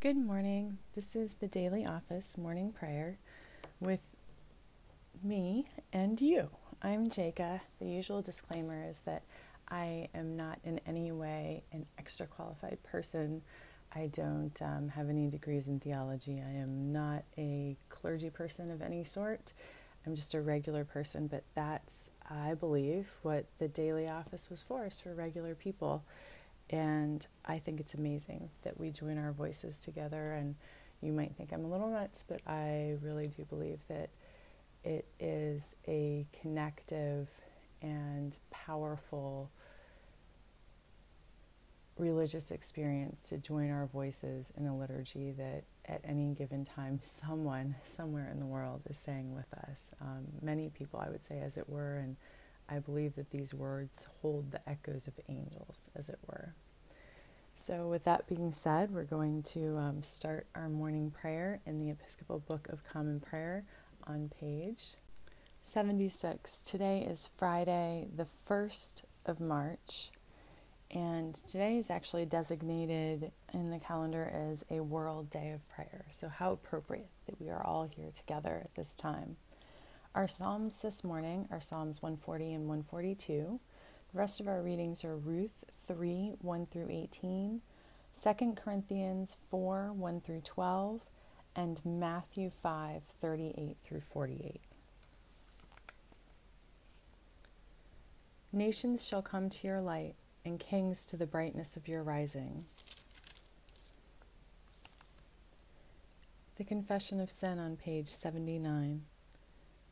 Good morning. This is the daily office morning prayer with me and you. I'm Jaka. The usual disclaimer is that I am not in any way an extra qualified person. I don't um, have any degrees in theology. I am not a clergy person of any sort. I'm just a regular person, but that's, I believe, what the daily office was for, is for regular people. And I think it's amazing that we join our voices together. And you might think I'm a little nuts, but I really do believe that it is a connective and powerful religious experience to join our voices in a liturgy that at any given time someone somewhere in the world is saying with us. Um, many people, I would say, as it were, and I believe that these words hold the echoes of angels, as it were. So, with that being said, we're going to um, start our morning prayer in the Episcopal Book of Common Prayer on page 76. Today is Friday, the 1st of March, and today is actually designated in the calendar as a World Day of Prayer. So, how appropriate that we are all here together at this time. Our Psalms this morning are Psalms 140 and 142. The rest of our readings are Ruth 3 1 through 18, 2 Corinthians 4 1 through 12, and Matthew 5 38 through 48. Nations shall come to your light, and kings to the brightness of your rising. The Confession of Sin on page 79.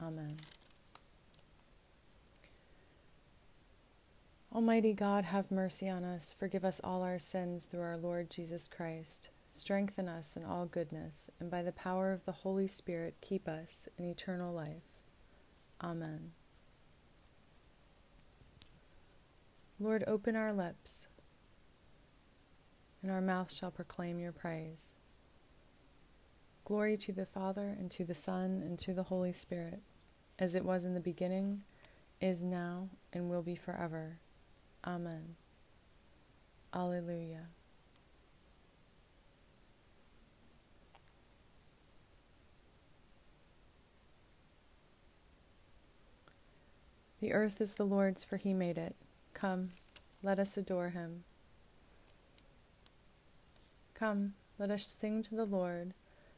Amen. Almighty God, have mercy on us. Forgive us all our sins through our Lord Jesus Christ. Strengthen us in all goodness, and by the power of the Holy Spirit, keep us in eternal life. Amen. Lord, open our lips, and our mouth shall proclaim your praise. Glory to the Father, and to the Son, and to the Holy Spirit, as it was in the beginning, is now, and will be forever. Amen. Alleluia. The earth is the Lord's, for he made it. Come, let us adore him. Come, let us sing to the Lord.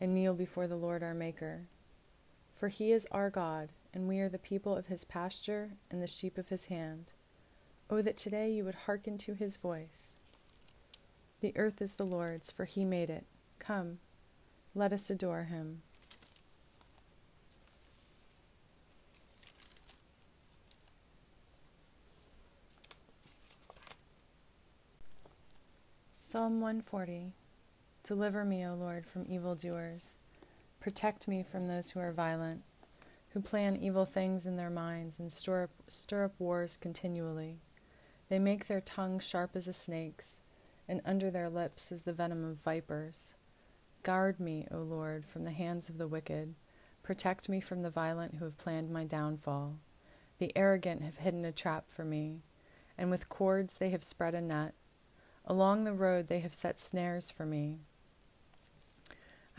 and kneel before the Lord our Maker. For he is our God, and we are the people of his pasture and the sheep of his hand. Oh, that today you would hearken to his voice. The earth is the Lord's, for he made it. Come, let us adore him. Psalm 140 Deliver me, O Lord, from evildoers. Protect me from those who are violent, who plan evil things in their minds and stir up, stir up wars continually. They make their tongue sharp as a snake's, and under their lips is the venom of vipers. Guard me, O Lord, from the hands of the wicked. Protect me from the violent who have planned my downfall. The arrogant have hidden a trap for me, and with cords they have spread a net. Along the road they have set snares for me.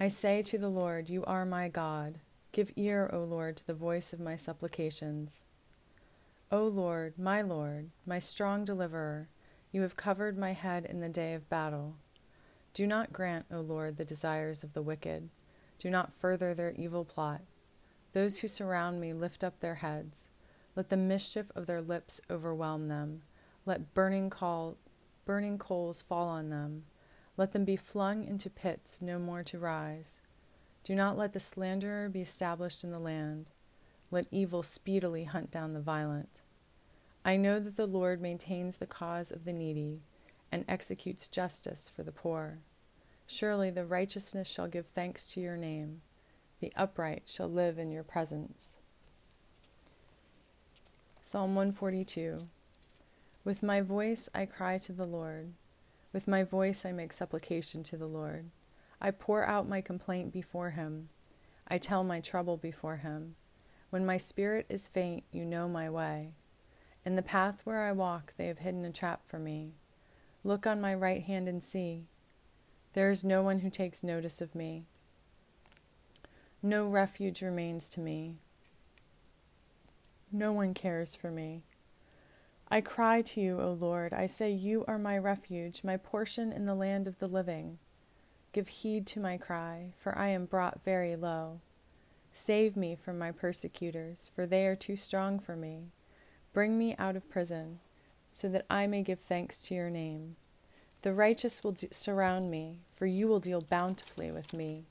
I say to the Lord, You are my God. Give ear, O Lord, to the voice of my supplications. O Lord, my Lord, my strong deliverer, you have covered my head in the day of battle. Do not grant, O Lord, the desires of the wicked. Do not further their evil plot. Those who surround me lift up their heads. Let the mischief of their lips overwhelm them. Let burning call, burning coals fall on them. Let them be flung into pits, no more to rise. Do not let the slanderer be established in the land. Let evil speedily hunt down the violent. I know that the Lord maintains the cause of the needy and executes justice for the poor. Surely the righteousness shall give thanks to your name. The upright shall live in your presence. Psalm 142 with my voice I cry to the Lord. With my voice I make supplication to the Lord. I pour out my complaint before him. I tell my trouble before him. When my spirit is faint, you know my way. In the path where I walk, they have hidden a trap for me. Look on my right hand and see. There is no one who takes notice of me. No refuge remains to me. No one cares for me. I cry to you, O Lord. I say, You are my refuge, my portion in the land of the living. Give heed to my cry, for I am brought very low. Save me from my persecutors, for they are too strong for me. Bring me out of prison, so that I may give thanks to your name. The righteous will surround me, for you will deal bountifully with me.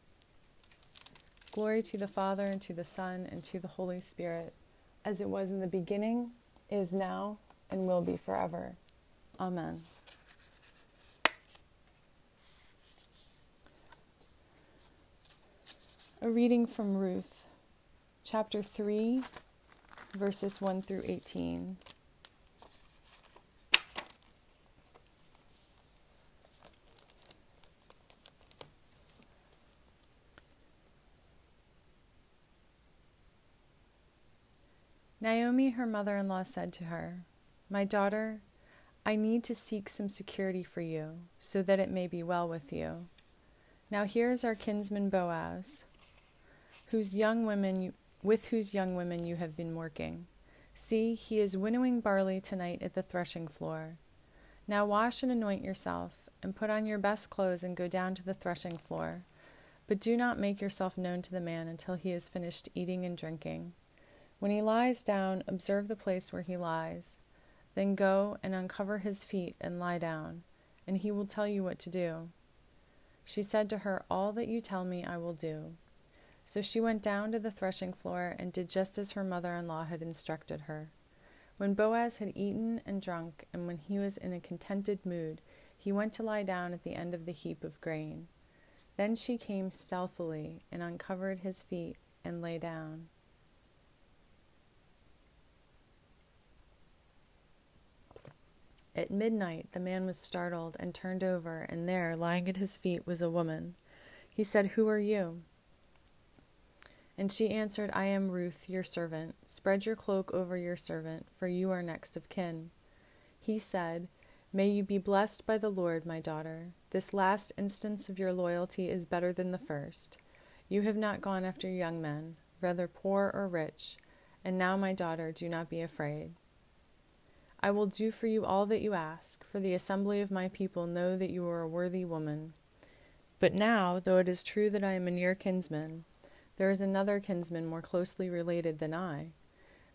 Glory to the Father, and to the Son, and to the Holy Spirit, as it was in the beginning, is now, and will be forever. Amen. A reading from Ruth, chapter 3, verses 1 through 18. Naomi, her mother in law, said to her, my daughter, I need to seek some security for you, so that it may be well with you. Now here is our kinsman Boaz, whose young women you, with whose young women you have been working. See, he is winnowing barley tonight at the threshing floor. Now wash and anoint yourself, and put on your best clothes and go down to the threshing floor. But do not make yourself known to the man until he has finished eating and drinking. When he lies down, observe the place where he lies then go and uncover his feet and lie down, and he will tell you what to do. She said to her, All that you tell me I will do. So she went down to the threshing floor and did just as her mother in law had instructed her. When Boaz had eaten and drunk, and when he was in a contented mood, he went to lie down at the end of the heap of grain. Then she came stealthily and uncovered his feet and lay down. At midnight, the man was startled and turned over, and there, lying at his feet, was a woman. He said, Who are you? And she answered, I am Ruth, your servant. Spread your cloak over your servant, for you are next of kin. He said, May you be blessed by the Lord, my daughter. This last instance of your loyalty is better than the first. You have not gone after young men, whether poor or rich. And now, my daughter, do not be afraid. I will do for you all that you ask, for the assembly of my people know that you are a worthy woman. But now, though it is true that I am a near kinsman, there is another kinsman more closely related than I.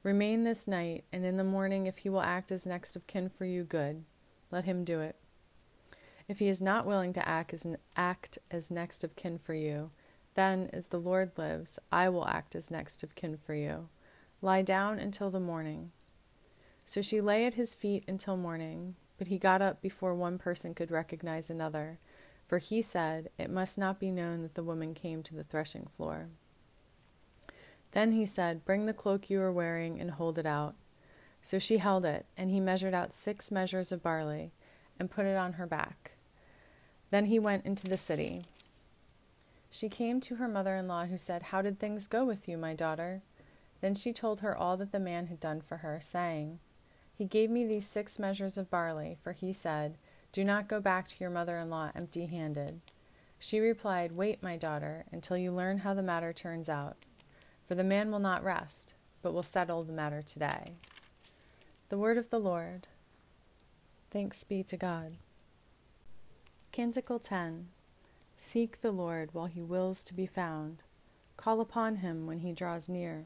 Remain this night, and in the morning, if he will act as next of kin for you, good. Let him do it. If he is not willing to act as, act as next of kin for you, then, as the Lord lives, I will act as next of kin for you. Lie down until the morning. So she lay at his feet until morning. but he got up before one person could recognize another, for he said, It must not be known that the woman came to the threshing floor. Then he said, Bring the cloak you are wearing and hold it out. So she held it, and he measured out six measures of barley and put it on her back. Then he went into the city. She came to her mother in law, who said, How did things go with you, my daughter? Then she told her all that the man had done for her, saying, He gave me these six measures of barley, for he said, Do not go back to your mother in law empty handed. She replied, Wait, my daughter, until you learn how the matter turns out. For the man will not rest, but will settle the matter today. The word of the Lord. Thanks be to God. Canticle 10 Seek the Lord while he wills to be found. Call upon him when he draws near.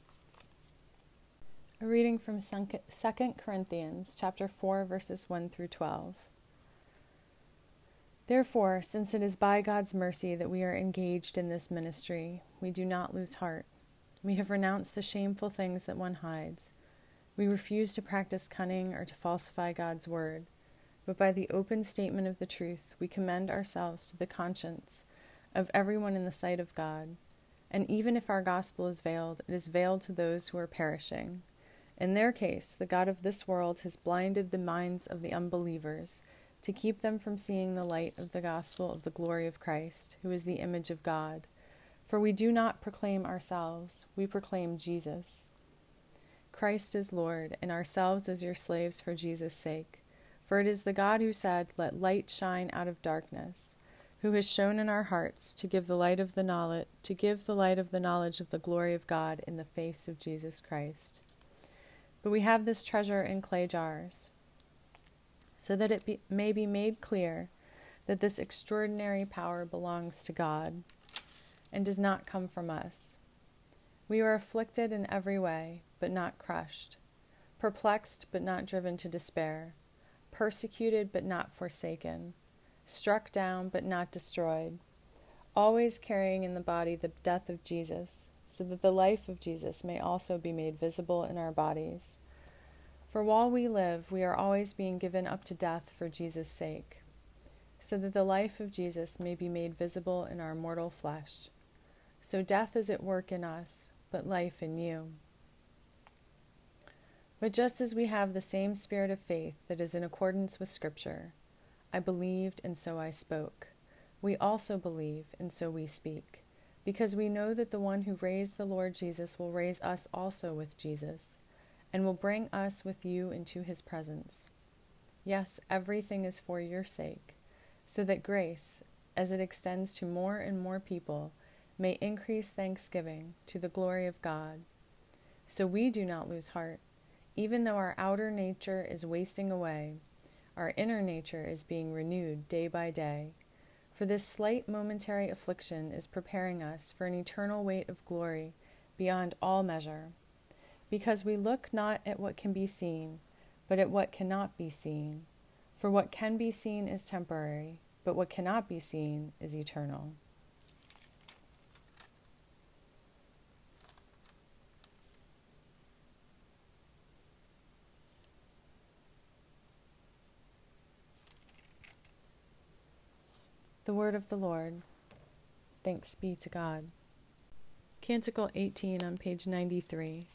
A reading from 2 Corinthians chapter 4 verses 1 through 12. Therefore, since it is by God's mercy that we are engaged in this ministry, we do not lose heart. We have renounced the shameful things that one hides we refuse to practice cunning or to falsify God's word, but by the open statement of the truth, we commend ourselves to the conscience of everyone in the sight of God. And even if our gospel is veiled, it is veiled to those who are perishing. In their case, the God of this world has blinded the minds of the unbelievers to keep them from seeing the light of the gospel of the glory of Christ, who is the image of God. For we do not proclaim ourselves, we proclaim Jesus Christ is Lord, and ourselves as your slaves for Jesus' sake. For it is the God who said, Let light shine out of darkness, who has shown in our hearts to give the light of the knowledge to give the light of the knowledge of the glory of God in the face of Jesus Christ. But we have this treasure in clay jars, so that it be, may be made clear that this extraordinary power belongs to God and does not come from us. We are afflicted in every way but not crushed, perplexed, but not driven to despair, persecuted, but not forsaken, struck down, but not destroyed, always carrying in the body the death of Jesus, so that the life of Jesus may also be made visible in our bodies. For while we live, we are always being given up to death for Jesus' sake, so that the life of Jesus may be made visible in our mortal flesh. So death is at work in us, but life in you. But just as we have the same spirit of faith that is in accordance with Scripture, I believed and so I spoke. We also believe and so we speak, because we know that the one who raised the Lord Jesus will raise us also with Jesus, and will bring us with you into his presence. Yes, everything is for your sake, so that grace, as it extends to more and more people, may increase thanksgiving to the glory of God. So we do not lose heart. Even though our outer nature is wasting away, our inner nature is being renewed day by day. For this slight momentary affliction is preparing us for an eternal weight of glory beyond all measure. Because we look not at what can be seen, but at what cannot be seen. For what can be seen is temporary, but what cannot be seen is eternal. The word of the Lord. Thanks be to God. Canticle 18 on page 93.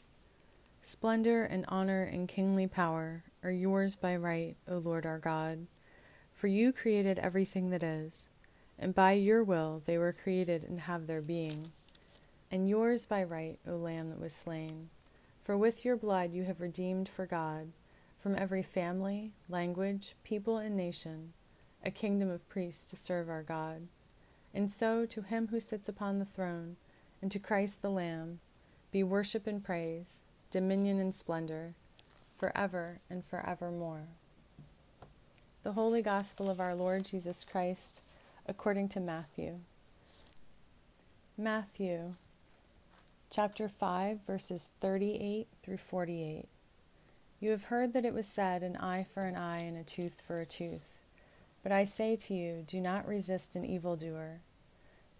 Splendor and honor and kingly power are yours by right, O Lord our God. For you created everything that is, and by your will they were created and have their being. And yours by right, O Lamb that was slain. For with your blood you have redeemed for God, from every family, language, people, and nation, a kingdom of priests to serve our God. And so to him who sits upon the throne, and to Christ the Lamb, be worship and praise, dominion and splendor, forever and forevermore. The Holy Gospel of our Lord Jesus Christ according to Matthew. Matthew chapter 5, verses 38 through 48. You have heard that it was said, an eye for an eye and a tooth for a tooth. But I say to you, do not resist an evildoer.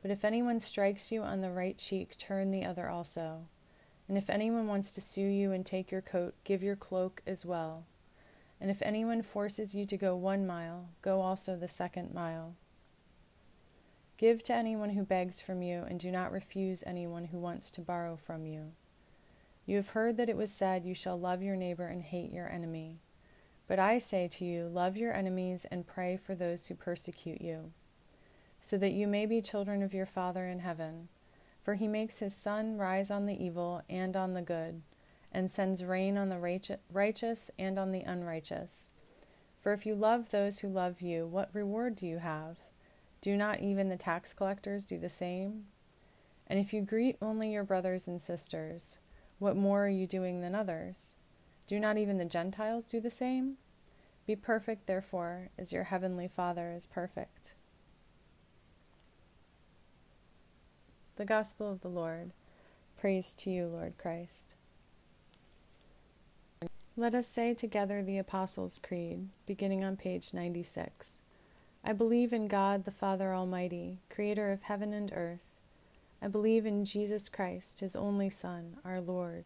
But if anyone strikes you on the right cheek, turn the other also. And if anyone wants to sue you and take your coat, give your cloak as well. And if anyone forces you to go one mile, go also the second mile. Give to anyone who begs from you, and do not refuse anyone who wants to borrow from you. You have heard that it was said, You shall love your neighbor and hate your enemy. But I say to you, love your enemies and pray for those who persecute you, so that you may be children of your Father in heaven. For he makes his sun rise on the evil and on the good, and sends rain on the righteous and on the unrighteous. For if you love those who love you, what reward do you have? Do not even the tax collectors do the same? And if you greet only your brothers and sisters, what more are you doing than others? Do not even the Gentiles do the same? Be perfect, therefore, as your heavenly Father is perfect. The Gospel of the Lord. Praise to you, Lord Christ. Let us say together the Apostles' Creed, beginning on page 96. I believe in God the Father Almighty, creator of heaven and earth. I believe in Jesus Christ, his only Son, our Lord.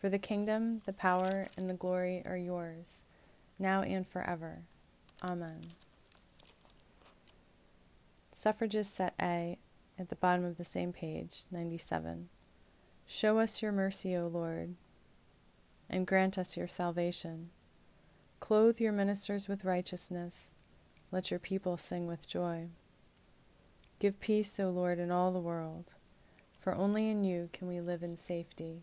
For the kingdom, the power, and the glory are yours, now and forever. Amen. Suffrages set A at the bottom of the same page, 97. Show us your mercy, O Lord, and grant us your salvation. Clothe your ministers with righteousness let your people sing with joy. Give peace, O Lord, in all the world, for only in you can we live in safety.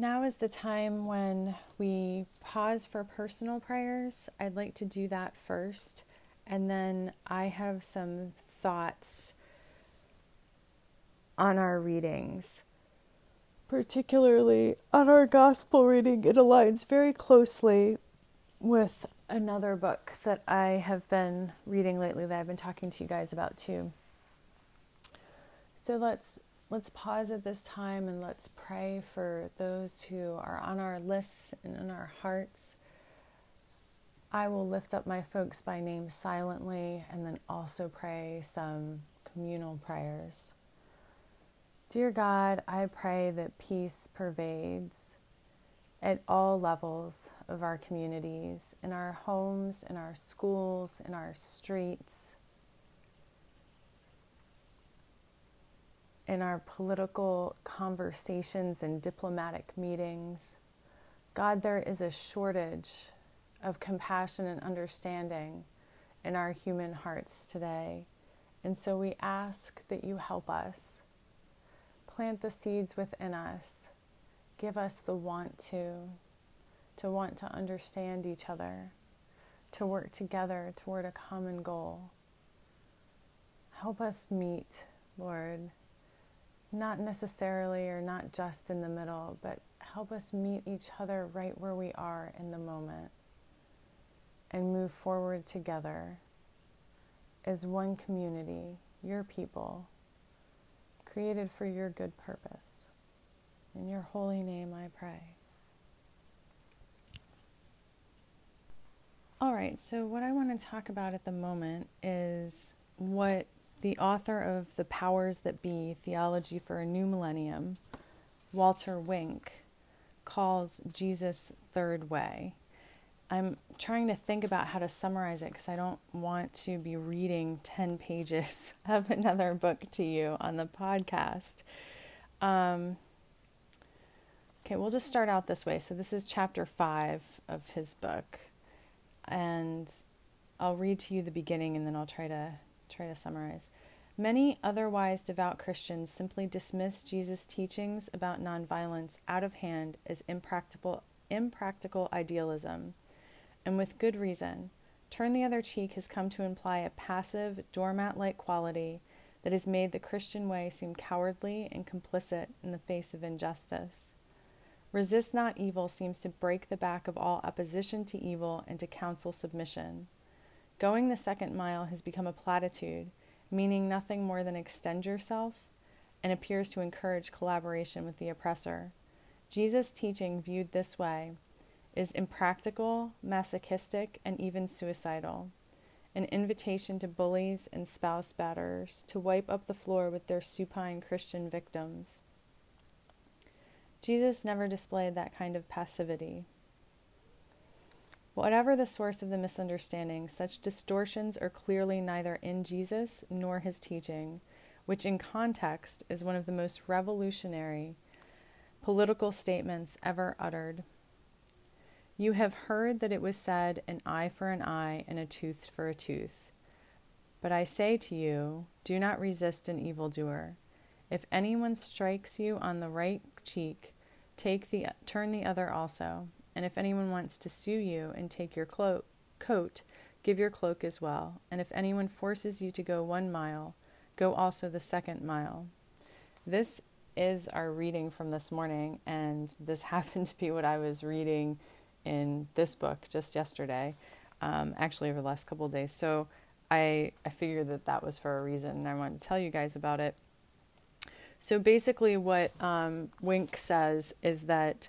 Now is the time when we pause for personal prayers. I'd like to do that first. And then I have some thoughts on our readings, particularly on our gospel reading. It aligns very closely with another book that I have been reading lately that I've been talking to you guys about too. So let's let's pause at this time and let's pray for those who are on our lists and in our hearts. I will lift up my folks by name silently and then also pray some communal prayers. Dear God, I pray that peace pervades at all levels of our communities, in our homes, in our schools, in our streets in our political conversations and diplomatic meetings. God, there is a shortage of compassion and understanding in our human hearts today. And so we ask that you help us. Plant the seeds within us. Give us the want to, to want to understand each other, to work together toward a common goal. Help us meet, Lord not necessarily or not just in the middle, but help us meet each other right where we are in the moment and move forward together as one community, your people, created for your good purpose. In your holy name I pray. All right, so what I want to talk about at the moment is what the author of The Powers That Be Theology for a New Millennium, Walter Wink, calls Jesus' third way. I'm trying to think about how to summarize it because I don't want to be reading 10 pages of another book to you on the podcast. Um, okay, we'll just start out this way. So, this is chapter 5 of his book. And I'll read to you the beginning and then I'll try to try to summarize. Many otherwise devout Christians simply dismiss Jesus' teachings about nonviolence out of hand as impractical, impractical idealism, and with good reason. Turn the other cheek has come to imply a passive, doormat like quality that has made the Christian way seem cowardly and complicit in the face of injustice. Resist not evil seems to break the back of all opposition to evil and to counsel submission. Going the second mile has become a platitude, meaning nothing more than extend yourself, and appears to encourage collaboration with the oppressor. Jesus' teaching, viewed this way, is impractical, masochistic, and even suicidal. An invitation to bullies and spouse batterers to wipe up the floor with their supine Christian victims. Jesus never displayed that kind of passivity. Whatever the source of the misunderstanding, such distortions are clearly neither in Jesus nor his teaching, which in context is one of the most revolutionary political statements ever uttered. You have heard that it was said, an eye for an eye and a tooth for a tooth. But I say to you, do not resist an evildoer. If anyone strikes you on the right cheek, take the turn the other also. And if anyone wants to sue you and take your clo- coat, give your cloak as well. And if anyone forces you to go one mile, go also the second mile. This is our reading from this morning, and this happened to be what I was reading in this book just yesterday, um, actually over the last couple of days. So I, I figured that that was for a reason, and I wanted to tell you guys about it. So basically, what um, Wink says is that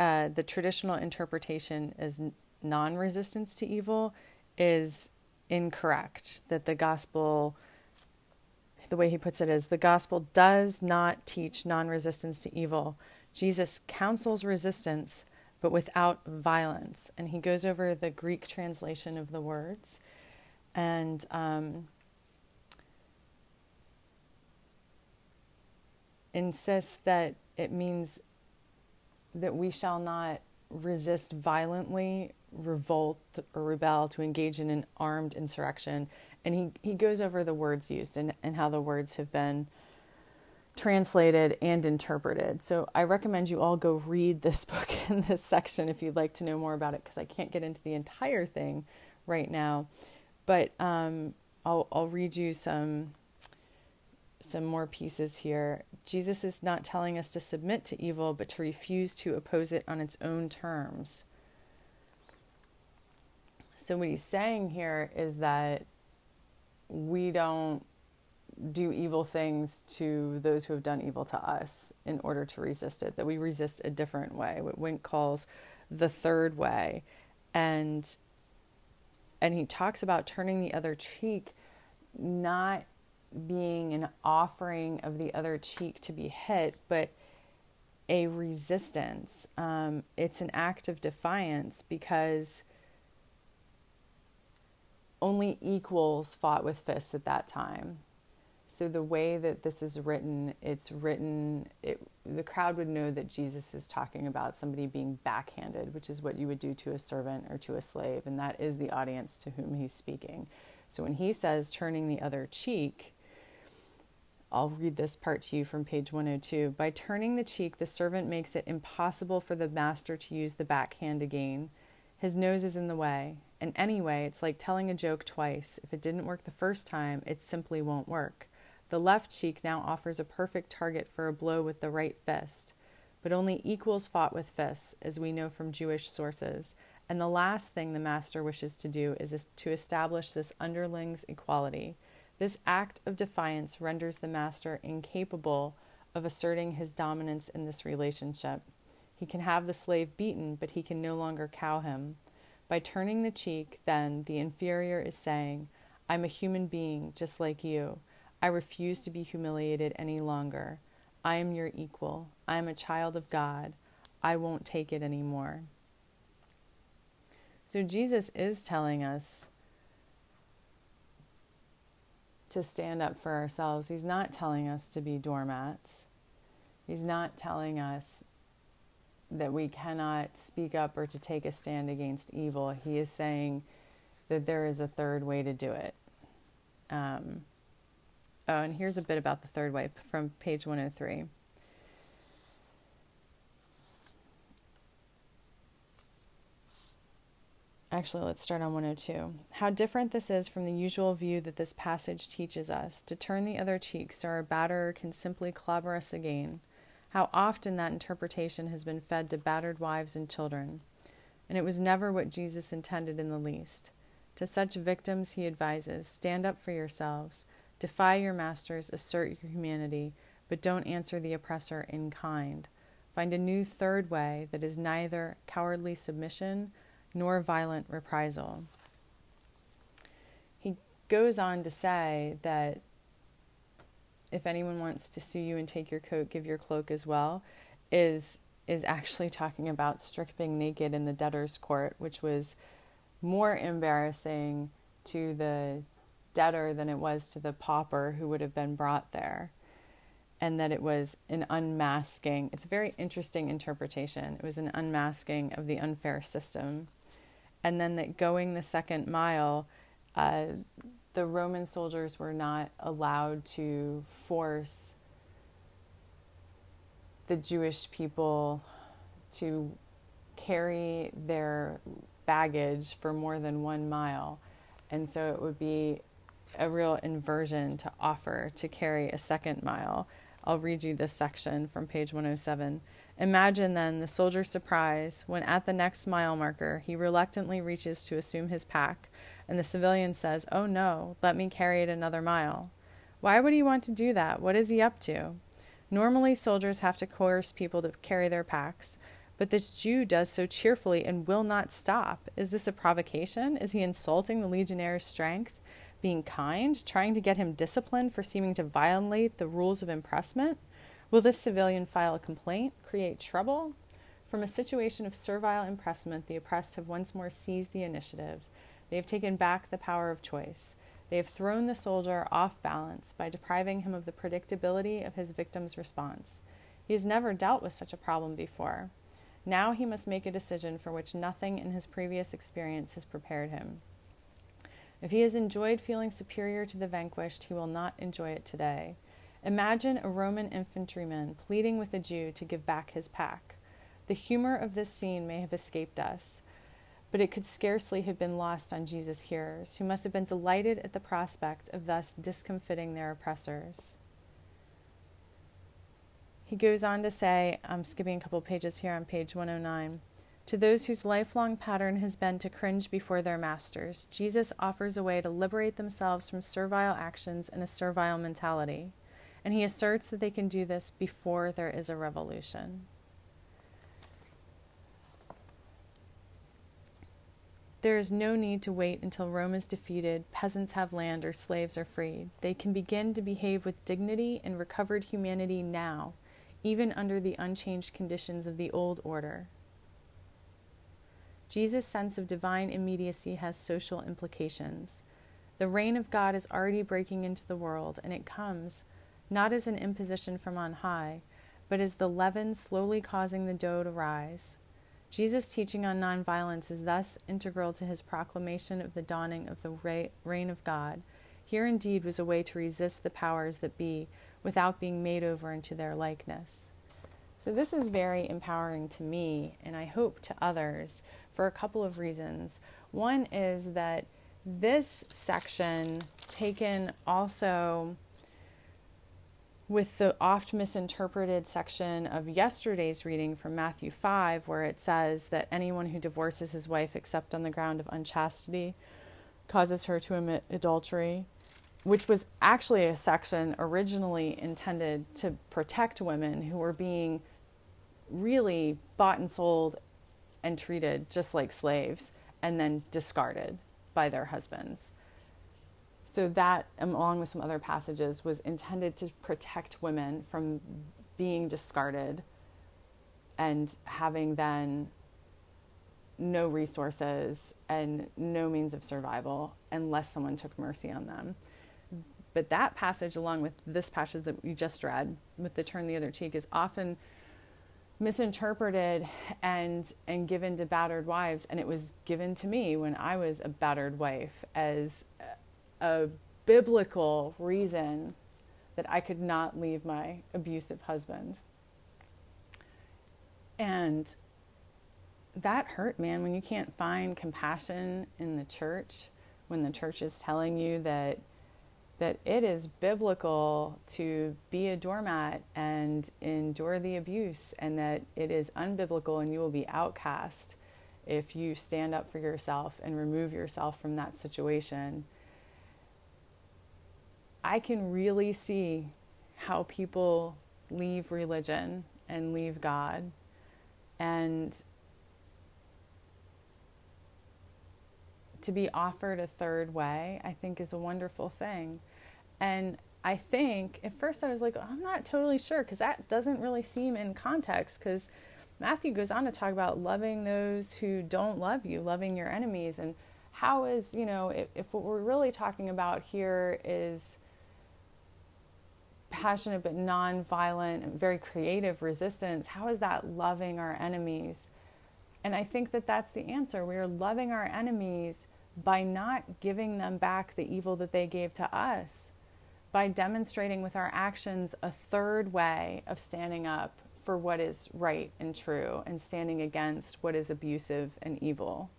uh, the traditional interpretation as non resistance to evil is incorrect. That the gospel, the way he puts it is, the gospel does not teach non resistance to evil. Jesus counsels resistance, but without violence. And he goes over the Greek translation of the words and um, insists that it means that we shall not resist violently, revolt, or rebel to engage in an armed insurrection. And he, he goes over the words used and, and how the words have been translated and interpreted. So I recommend you all go read this book in this section if you'd like to know more about it, because I can't get into the entire thing right now. But um, I'll, I'll read you some some more pieces here. Jesus is not telling us to submit to evil, but to refuse to oppose it on its own terms. So, what he's saying here is that we don't do evil things to those who have done evil to us in order to resist it, that we resist a different way, what Wink calls the third way. And and he talks about turning the other cheek not being an offering of the other cheek to be hit, but a resistance. Um, it's an act of defiance because only equals fought with fists at that time. So the way that this is written, it's written, it, the crowd would know that Jesus is talking about somebody being backhanded, which is what you would do to a servant or to a slave, and that is the audience to whom he's speaking. So when he says turning the other cheek, I'll read this part to you from page 102. By turning the cheek, the servant makes it impossible for the master to use the backhand again. His nose is in the way. And anyway, it's like telling a joke twice. If it didn't work the first time, it simply won't work. The left cheek now offers a perfect target for a blow with the right fist. But only equals fought with fists, as we know from Jewish sources. And the last thing the master wishes to do is to establish this underlings equality. This act of defiance renders the master incapable of asserting his dominance in this relationship. He can have the slave beaten, but he can no longer cow him. By turning the cheek, then, the inferior is saying, I'm a human being just like you. I refuse to be humiliated any longer. I am your equal. I am a child of God. I won't take it anymore. So Jesus is telling us to stand up for ourselves. He's not telling us to be doormats. He's not telling us that we cannot speak up or to take a stand against evil. He is saying that there is a third way to do it. Um, oh, and here's a bit about the third way from page 103. Actually, let's start on 102. How different this is from the usual view that this passage teaches us to turn the other cheek so our batterer can simply clobber us again. How often that interpretation has been fed to battered wives and children. And it was never what Jesus intended in the least. To such victims, he advises stand up for yourselves, defy your masters, assert your humanity, but don't answer the oppressor in kind. Find a new third way that is neither cowardly submission nor violent reprisal. He goes on to say that if anyone wants to sue you and take your coat, give your cloak as well, is is actually talking about stripping naked in the debtor's court, which was more embarrassing to the debtor than it was to the pauper who would have been brought there. And that it was an unmasking. It's a very interesting interpretation. It was an unmasking of the unfair system and then that going the second mile, uh, the Roman soldiers were not allowed to force the Jewish people to carry their baggage for more than one mile. And so it would be a real inversion to offer to carry a second mile. I'll read you this section from page 107. Imagine then the soldier's surprise when at the next mile marker he reluctantly reaches to assume his pack, and the civilian says, Oh no, let me carry it another mile. Why would he want to do that? What is he up to? Normally, soldiers have to coerce people to carry their packs, but this Jew does so cheerfully and will not stop. Is this a provocation? Is he insulting the legionnaire's strength? Being kind? Trying to get him disciplined for seeming to violate the rules of impressment? Will this civilian file a complaint, create trouble? From a situation of servile impressment, the oppressed have once more seized the initiative. They have taken back the power of choice. They have thrown the soldier off balance by depriving him of the predictability of his victim's response. He has never dealt with such a problem before. Now he must make a decision for which nothing in his previous experience has prepared him. If he has enjoyed feeling superior to the vanquished, he will not enjoy it today. Imagine a Roman infantryman pleading with a Jew to give back his pack. The humor of this scene may have escaped us, but it could scarcely have been lost on Jesus' hearers, who must have been delighted at the prospect of thus discomfiting their oppressors. He goes on to say, I'm skipping a couple pages here on page 109. To those whose lifelong pattern has been to cringe before their masters, Jesus offers a way to liberate themselves from servile actions and a servile mentality. And he asserts that they can do this before there is a revolution. There is no need to wait until Rome is defeated, peasants have land, or slaves are freed. They can begin to behave with dignity and recovered humanity now, even under the unchanged conditions of the old order. Jesus' sense of divine immediacy has social implications. The reign of God is already breaking into the world, and it comes not as an imposition from on high, but as the leaven slowly causing the dough to rise. Jesus' teaching on nonviolence is thus integral to his proclamation of the dawning of the reign of God. Here indeed was a way to resist the powers that be without being made over into their likeness. So, this is very empowering to me, and I hope to others, for a couple of reasons. One is that this section, taken also with the oft misinterpreted section of yesterday's reading from Matthew 5, where it says that anyone who divorces his wife except on the ground of unchastity causes her to commit adultery, which was actually a section originally intended to protect women who were being really bought and sold and treated just like slaves and then discarded by their husbands. So that, um, along with some other passages, was intended to protect women from being discarded and having then no resources and no means of survival unless someone took mercy on them. But that passage, along with this passage that we just read, with the turn the other cheek, is often misinterpreted and and given to battered wives and it was given to me when I was a battered wife as a biblical reason that I could not leave my abusive husband. And that hurt, man, when you can't find compassion in the church, when the church is telling you that that it is biblical to be a doormat and endure the abuse and that it is unbiblical and you will be outcast if you stand up for yourself and remove yourself from that situation I can really see how people leave religion and leave God. And to be offered a third way, I think is a wonderful thing. And I think at first I was like, I'm not totally sure because that doesn't really seem in context because Matthew goes on to talk about loving those who don't love you, loving your enemies. And how is, you know, if, if what we're really talking about here is passionate but non-violent very creative resistance how is that loving our enemies? And i think that that's the answer. We are loving our enemies by not giving them back the evil that they gave to us by demonstrating with our actions a third way of standing up for what is right and true and standing against what is abusive and evil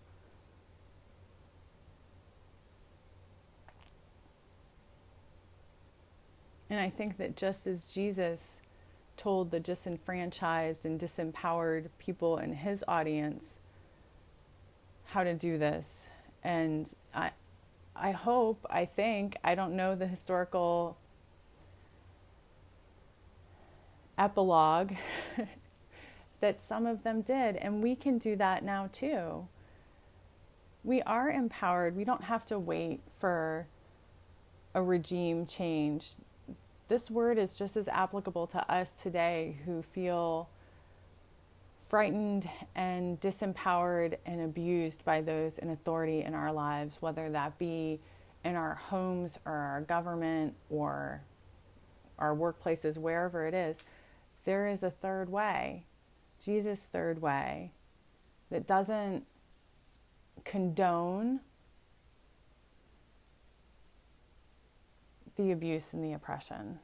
And I think that just as Jesus told the disenfranchised and disempowered people in his audience how to do this, and I, I hope, I think, I don't know the historical epilogue that some of them did, and we can do that now too. We are empowered. We don't have to wait for a regime change this word is just as applicable to us today who feel frightened and disempowered and abused by those in authority in our lives, whether that be in our homes or our government or our workplaces, wherever it is. There is a third way, Jesus' third way, that doesn't condone the abuse and the oppression.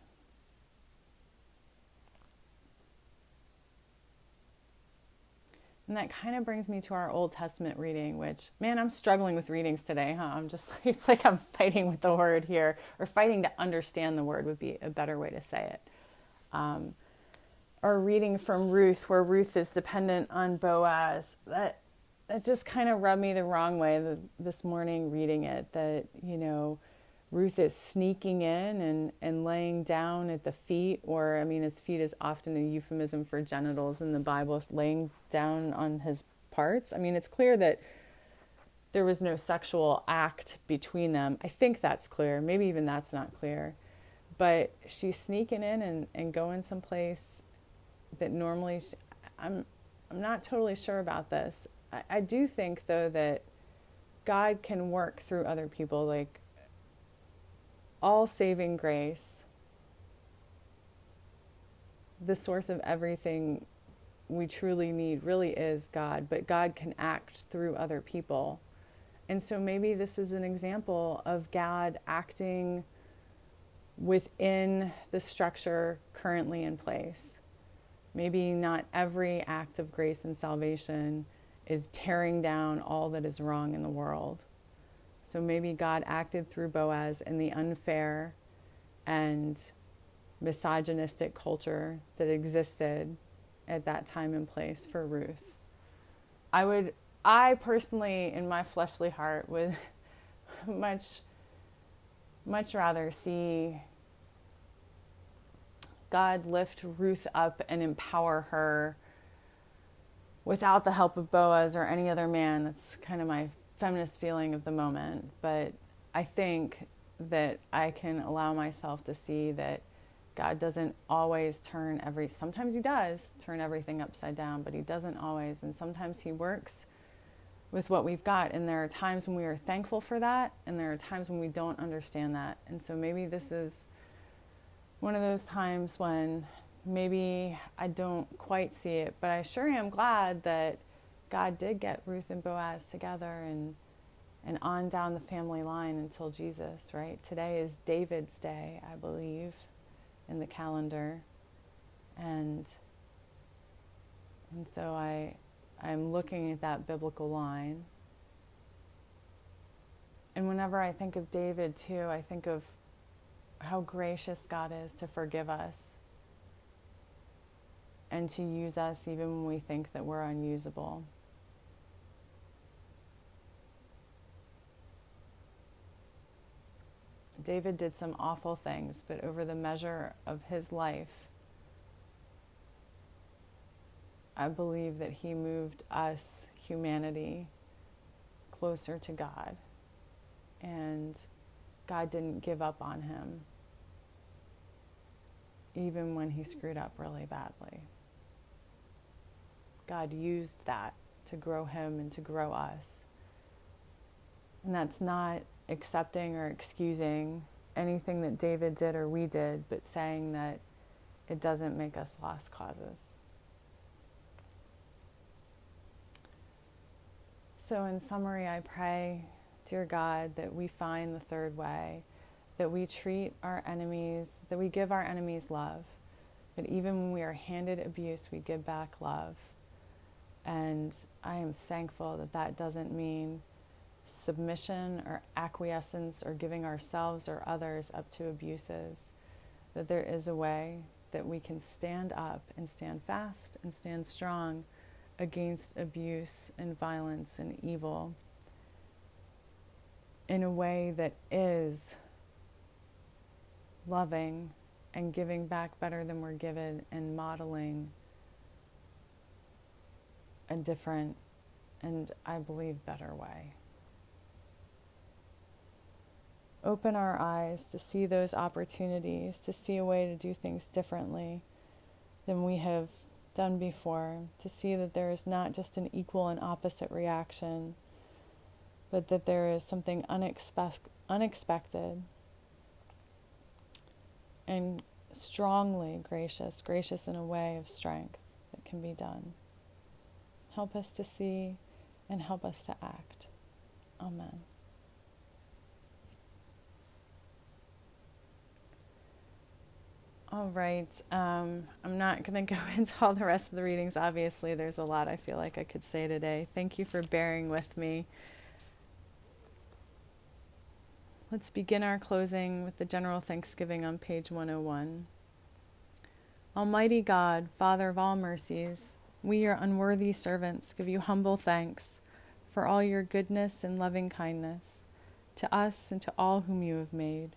And that kind of brings me to our Old Testament reading, which, man, I'm struggling with readings today, huh? I'm just, it's like I'm fighting with the word here, or fighting to understand the word would be a better way to say it. Um, our reading from Ruth, where Ruth is dependent on Boaz, that, that just kind of rubbed me the wrong way the, this morning reading it, that, you know, Ruth is sneaking in and, and laying down at the feet, or I mean, his feet is often a euphemism for genitals in the Bible, laying down on his parts. I mean, it's clear that there was no sexual act between them. I think that's clear. Maybe even that's not clear. But she's sneaking in and, and going someplace that normally she, I'm I'm not totally sure about this. I, I do think though that God can work through other people like all saving grace, the source of everything we truly need really is God, but God can act through other people. And so maybe this is an example of God acting within the structure currently in place. Maybe not every act of grace and salvation is tearing down all that is wrong in the world. So maybe God acted through Boaz in the unfair and misogynistic culture that existed at that time and place for Ruth. I would, I personally, in my fleshly heart, would much, much rather see God lift Ruth up and empower her without the help of Boaz or any other man. That's kind of my feminist feeling of the moment, but I think that I can allow myself to see that God doesn't always turn every sometimes he does turn everything upside down, but he doesn't always and sometimes he works with what we've got and there are times when we are thankful for that and there are times when we don't understand that. And so maybe this is one of those times when maybe I don't quite see it, but I sure am glad that God did get Ruth and Boaz together and and on down the family line until Jesus, right? Today is David's day, I believe, in the calendar. And and so I I'm looking at that biblical line. And whenever I think of David too, I think of how gracious God is to forgive us and to use us even when we think that we're unusable. David did some awful things, but over the measure of his life, I believe that he moved us, humanity, closer to God. And God didn't give up on him, even when he screwed up really badly. God used that to grow him and to grow us. And that's not accepting or excusing anything that David did or we did, but saying that it doesn't make us lost causes. So, in summary, I pray, dear God, that we find the third way, that we treat our enemies, that we give our enemies love, that even when we are handed abuse, we give back love. And I am thankful that that doesn't mean submission or acquiescence or giving ourselves or others up to abuses, that there is a way that we can stand up and stand fast and stand strong against abuse and violence and evil in a way that is loving and giving back better than we're given and modeling a different and I believe better way. Open our eyes to see those opportunities, to see a way to do things differently than we have done before, to see that there is not just an equal and opposite reaction, but that there is something unexpect- unexpected and strongly gracious, gracious in a way of strength that can be done. Help us to see and help us to act. Amen. All right. Um, I'm not going to go into all the rest of the readings. Obviously, there's a lot I feel like I could say today. Thank you for bearing with me. Let's begin our closing with the general thanksgiving on page 101. Almighty God, Father of all mercies, we, your unworthy servants, give you humble thanks for all your goodness and loving kindness to us and to all whom you have made.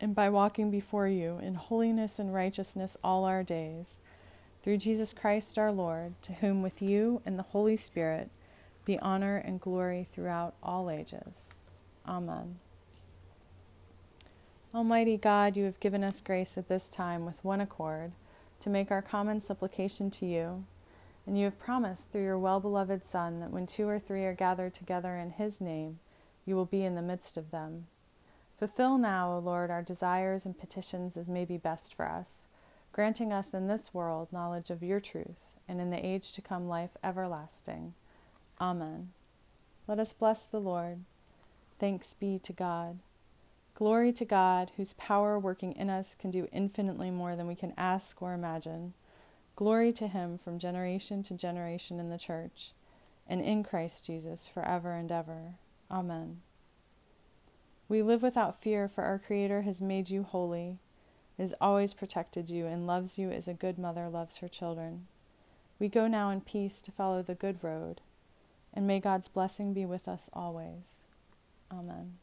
and by walking before you in holiness and righteousness all our days. Through Jesus Christ our Lord, to whom with you and the Holy Spirit be honor and glory throughout all ages. Amen. Almighty God, you have given us grace at this time with one accord to make our common supplication to you. And you have promised through your well beloved Son that when two or three are gathered together in his name, you will be in the midst of them. Fulfill now, O Lord, our desires and petitions as may be best for us, granting us in this world knowledge of your truth, and in the age to come life everlasting. Amen. Let us bless the Lord. Thanks be to God. Glory to God, whose power working in us can do infinitely more than we can ask or imagine. Glory to him from generation to generation in the church, and in Christ Jesus forever and ever. Amen. We live without fear, for our Creator has made you holy, has always protected you, and loves you as a good mother loves her children. We go now in peace to follow the good road, and may God's blessing be with us always. Amen.